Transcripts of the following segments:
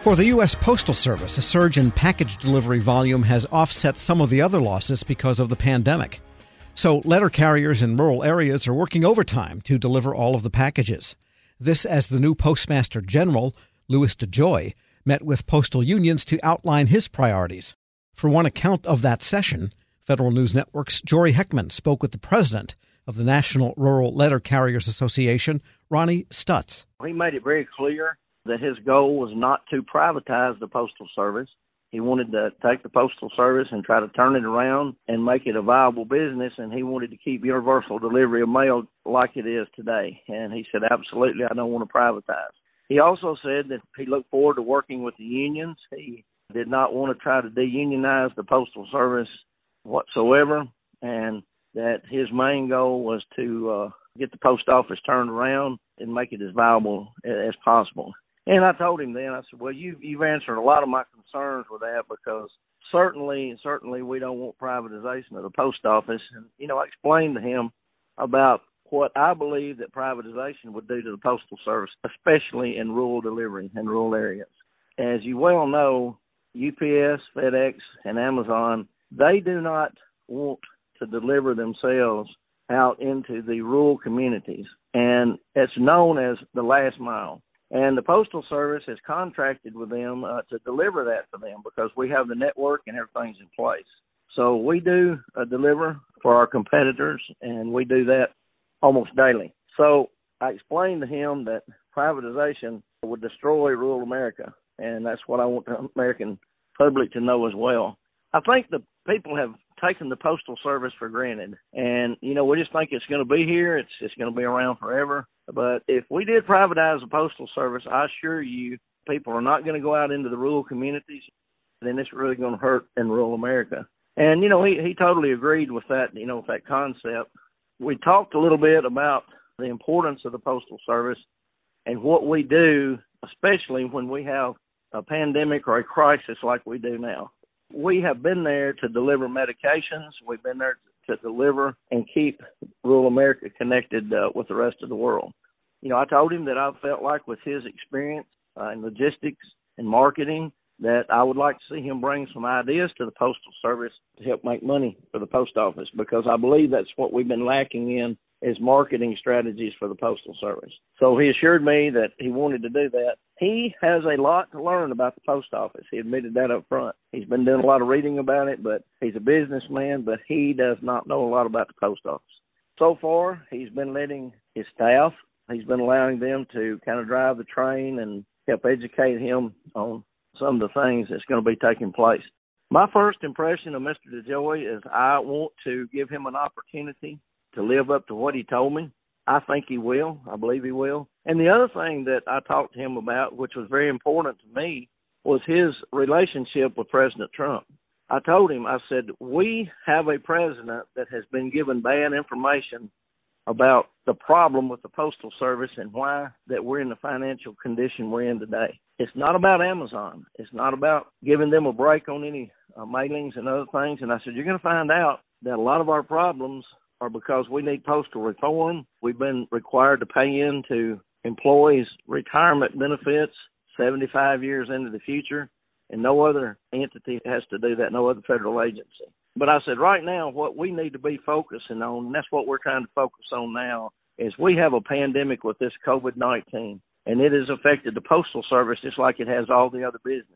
For the U.S. Postal Service, a surge in package delivery volume has offset some of the other losses because of the pandemic. So, letter carriers in rural areas are working overtime to deliver all of the packages. This as the new Postmaster General, Louis DeJoy, met with postal unions to outline his priorities. For one account of that session, Federal News Network's Jory Heckman spoke with the president of the National Rural Letter Carriers Association, Ronnie Stutts. He made it very clear that his goal was not to privatize the Postal Service. He wanted to take the Postal Service and try to turn it around and make it a viable business, and he wanted to keep universal delivery of mail like it is today. And he said, absolutely, I don't want to privatize. He also said that he looked forward to working with the unions. He did not want to try to deunionize the Postal Service whatsoever, and that his main goal was to uh, get the post office turned around and make it as viable as possible. And I told him then, I said, well, you, you've answered a lot of my concerns with that because certainly, certainly we don't want privatization of the post office. And, you know, I explained to him about what I believe that privatization would do to the postal service, especially in rural delivery in rural areas. As you well know, UPS, FedEx, and Amazon, they do not want to deliver themselves out into the rural communities. And it's known as the last mile. And the Postal Service has contracted with them uh, to deliver that for them because we have the network and everything's in place. So we do uh, deliver for our competitors, and we do that almost daily. So I explained to him that privatization would destroy rural America, and that's what I want the American public to know as well. I think the people have taken the postal service for granted, and you know we just think it's going to be here. It's it's going to be around forever. But if we did privatize the postal service, I assure you, people are not going to go out into the rural communities. Then it's really going to hurt in rural America. And you know he he totally agreed with that. You know with that concept. We talked a little bit about the importance of the postal service and what we do, especially when we have a pandemic or a crisis like we do now we have been there to deliver medications. We've been there to deliver and keep rural America connected uh, with the rest of the world. You know, I told him that I felt like with his experience uh, in logistics and marketing that I would like to see him bring some ideas to the postal service to help make money for the post office because I believe that's what we've been lacking in is marketing strategies for the postal service. So he assured me that he wanted to do that he has a lot to learn about the post office. He admitted that up front. He's been doing a lot of reading about it, but he's a businessman, but he does not know a lot about the post office. So far, he's been letting his staff, he's been allowing them to kind of drive the train and help educate him on some of the things that's going to be taking place. My first impression of Mr. DeJoy is I want to give him an opportunity to live up to what he told me. I think he will. I believe he will. And the other thing that I talked to him about, which was very important to me, was his relationship with President Trump. I told him, I said, we have a president that has been given bad information about the problem with the postal service and why that we're in the financial condition we're in today. It's not about Amazon. It's not about giving them a break on any uh, mailings and other things. And I said, you're going to find out that a lot of our problems are because we need postal reform. We've been required to pay into employees' retirement benefits 75 years into the future, and no other entity has to do that, no other federal agency. But I said, right now, what we need to be focusing on, and that's what we're trying to focus on now, is we have a pandemic with this COVID 19, and it has affected the Postal Service just like it has all the other business.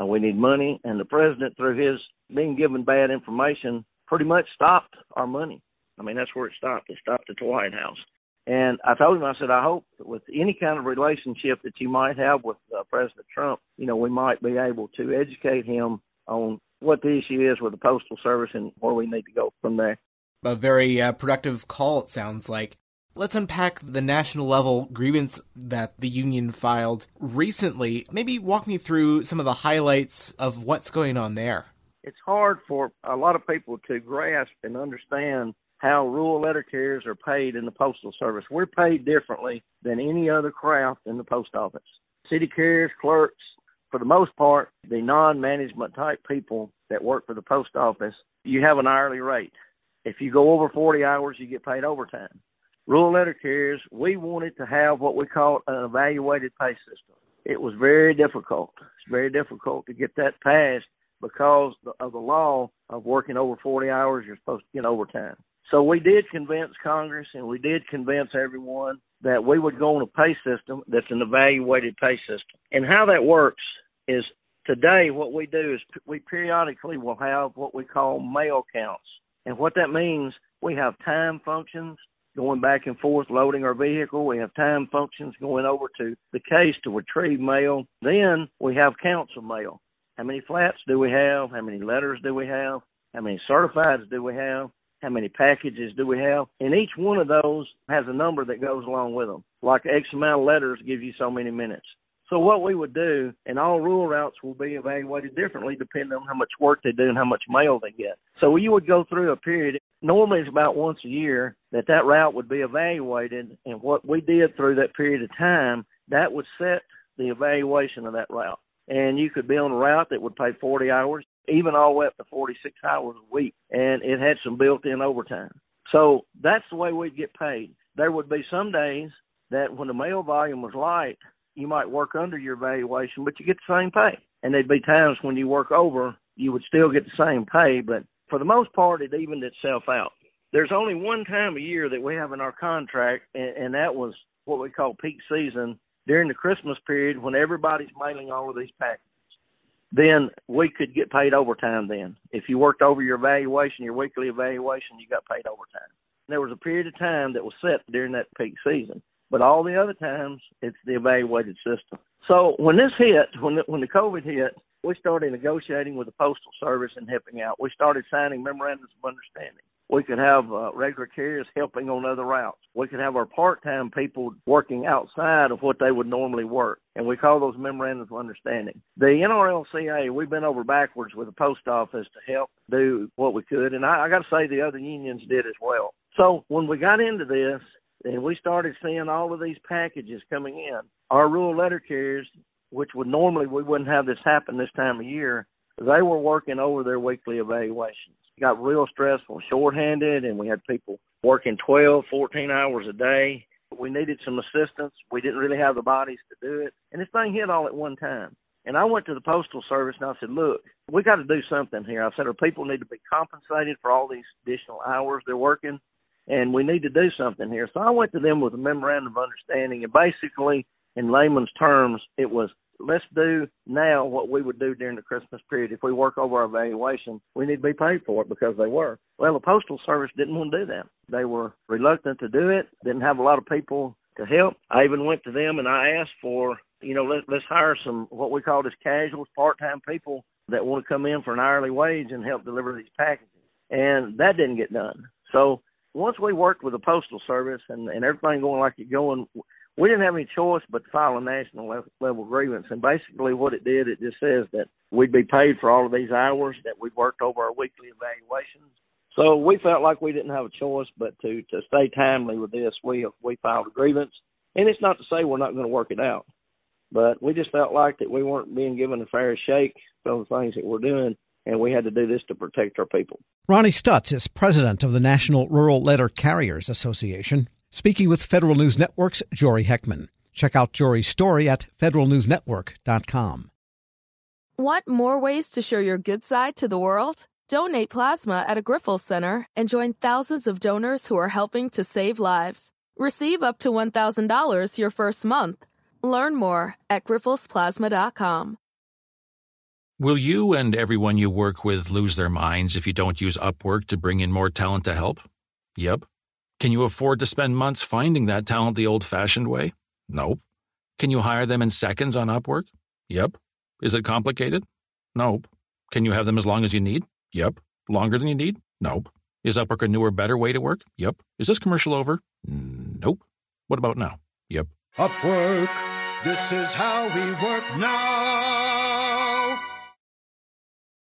Uh, we need money, and the president, through his being given bad information, pretty much stopped our money. I mean, that's where it stopped. It stopped at the White House. And I told him, I said, I hope with any kind of relationship that you might have with uh, President Trump, you know, we might be able to educate him on what the issue is with the Postal Service and where we need to go from there. A very uh, productive call, it sounds like. Let's unpack the national level grievance that the union filed recently. Maybe walk me through some of the highlights of what's going on there. It's hard for a lot of people to grasp and understand how rural letter carriers are paid in the postal service. We're paid differently than any other craft in the post office. City carriers, clerks, for the most part, the non-management type people that work for the post office, you have an hourly rate. If you go over 40 hours, you get paid overtime. Rural letter carriers, we wanted to have what we call an evaluated pay system. it was very difficult. It's very difficult to get that passed because of the law of working over 40 hours, you're supposed to get overtime. So we did convince Congress and we did convince everyone that we would go on a pay system that's an evaluated pay system. And how that works is today what we do is we periodically will have what we call mail counts. And what that means, we have time functions going back and forth loading our vehicle. We have time functions going over to the case to retrieve mail. Then we have counts of mail. How many flats do we have? How many letters do we have? How many certifieds do we have? How many packages do we have? And each one of those has a number that goes along with them. Like X amount of letters gives you so many minutes. So what we would do, and all rural routes will be evaluated differently depending on how much work they do and how much mail they get. So you would go through a period. Normally it's about once a year that that route would be evaluated, and what we did through that period of time, that would set the evaluation of that route. And you could be on a route that would pay 40 hours, even all the way up to 46 hours a week, and it had some built-in overtime. So that's the way we'd get paid. There would be some days that when the mail volume was light, you might work under your valuation, but you get the same pay. And there'd be times when you work over, you would still get the same pay, but for the most part, it evened itself out. There's only one time a year that we have in our contract, and, and that was what we call peak season during the Christmas period when everybody's mailing all of these packages. Then we could get paid overtime then. If you worked over your evaluation, your weekly evaluation, you got paid overtime. There was a period of time that was set during that peak season. But all the other times, it's the evaluated system. So when this hit, when the, when the COVID hit, we started negotiating with the Postal Service and helping out. We started signing memorandums of understanding. We could have uh, regular carriers helping on other routes. We could have our part-time people working outside of what they would normally work, and we call those memorandums of understanding. The NRLCA, we've been over backwards with the post office to help do what we could, and I, I got to say the other unions did as well. So when we got into this, and we started seeing all of these packages coming in. Our rural letter carriers, which would normally we wouldn't have this happen this time of year, they were working over their weekly evaluations. Got real stressful, shorthanded, and we had people working 12, 14 hours a day. We needed some assistance. We didn't really have the bodies to do it. And this thing hit all at one time. And I went to the Postal Service and I said, look, we got to do something here. I said, our people need to be compensated for all these additional hours they're working and we need to do something here. So I went to them with a memorandum of understanding, and basically, in layman's terms, it was let's do now what we would do during the Christmas period. If we work over our evaluation, we need to be paid for it because they were. Well, the Postal Service didn't want to do that. They were reluctant to do it, didn't have a lot of people to help. I even went to them and I asked for, you know, let, let's hire some what we call as casuals, part time people that want to come in for an hourly wage and help deliver these packages. And that didn't get done. So once we worked with the postal service and, and everything going like it going, we didn't have any choice but to file a national level grievance. And basically, what it did, it just says that we'd be paid for all of these hours that we worked over our weekly evaluations. So we felt like we didn't have a choice but to to stay timely with this. We we filed a grievance, and it's not to say we're not going to work it out, but we just felt like that we weren't being given a fair shake for the things that we're doing, and we had to do this to protect our people. Ronnie Stutts is president of the National Rural Letter Carriers Association, speaking with Federal News Network's Jory Heckman. Check out Jory's story at federalnewsnetwork.com. Want more ways to show your good side to the world? Donate plasma at a Grifols Center and join thousands of donors who are helping to save lives. Receive up to $1,000 your first month. Learn more at grifolsplasma.com. Will you and everyone you work with lose their minds if you don't use Upwork to bring in more talent to help? Yep. Can you afford to spend months finding that talent the old fashioned way? Nope. Can you hire them in seconds on Upwork? Yep. Is it complicated? Nope. Can you have them as long as you need? Yep. Longer than you need? Nope. Is Upwork a newer, better way to work? Yep. Is this commercial over? Nope. What about now? Yep. Upwork. This is how we work now.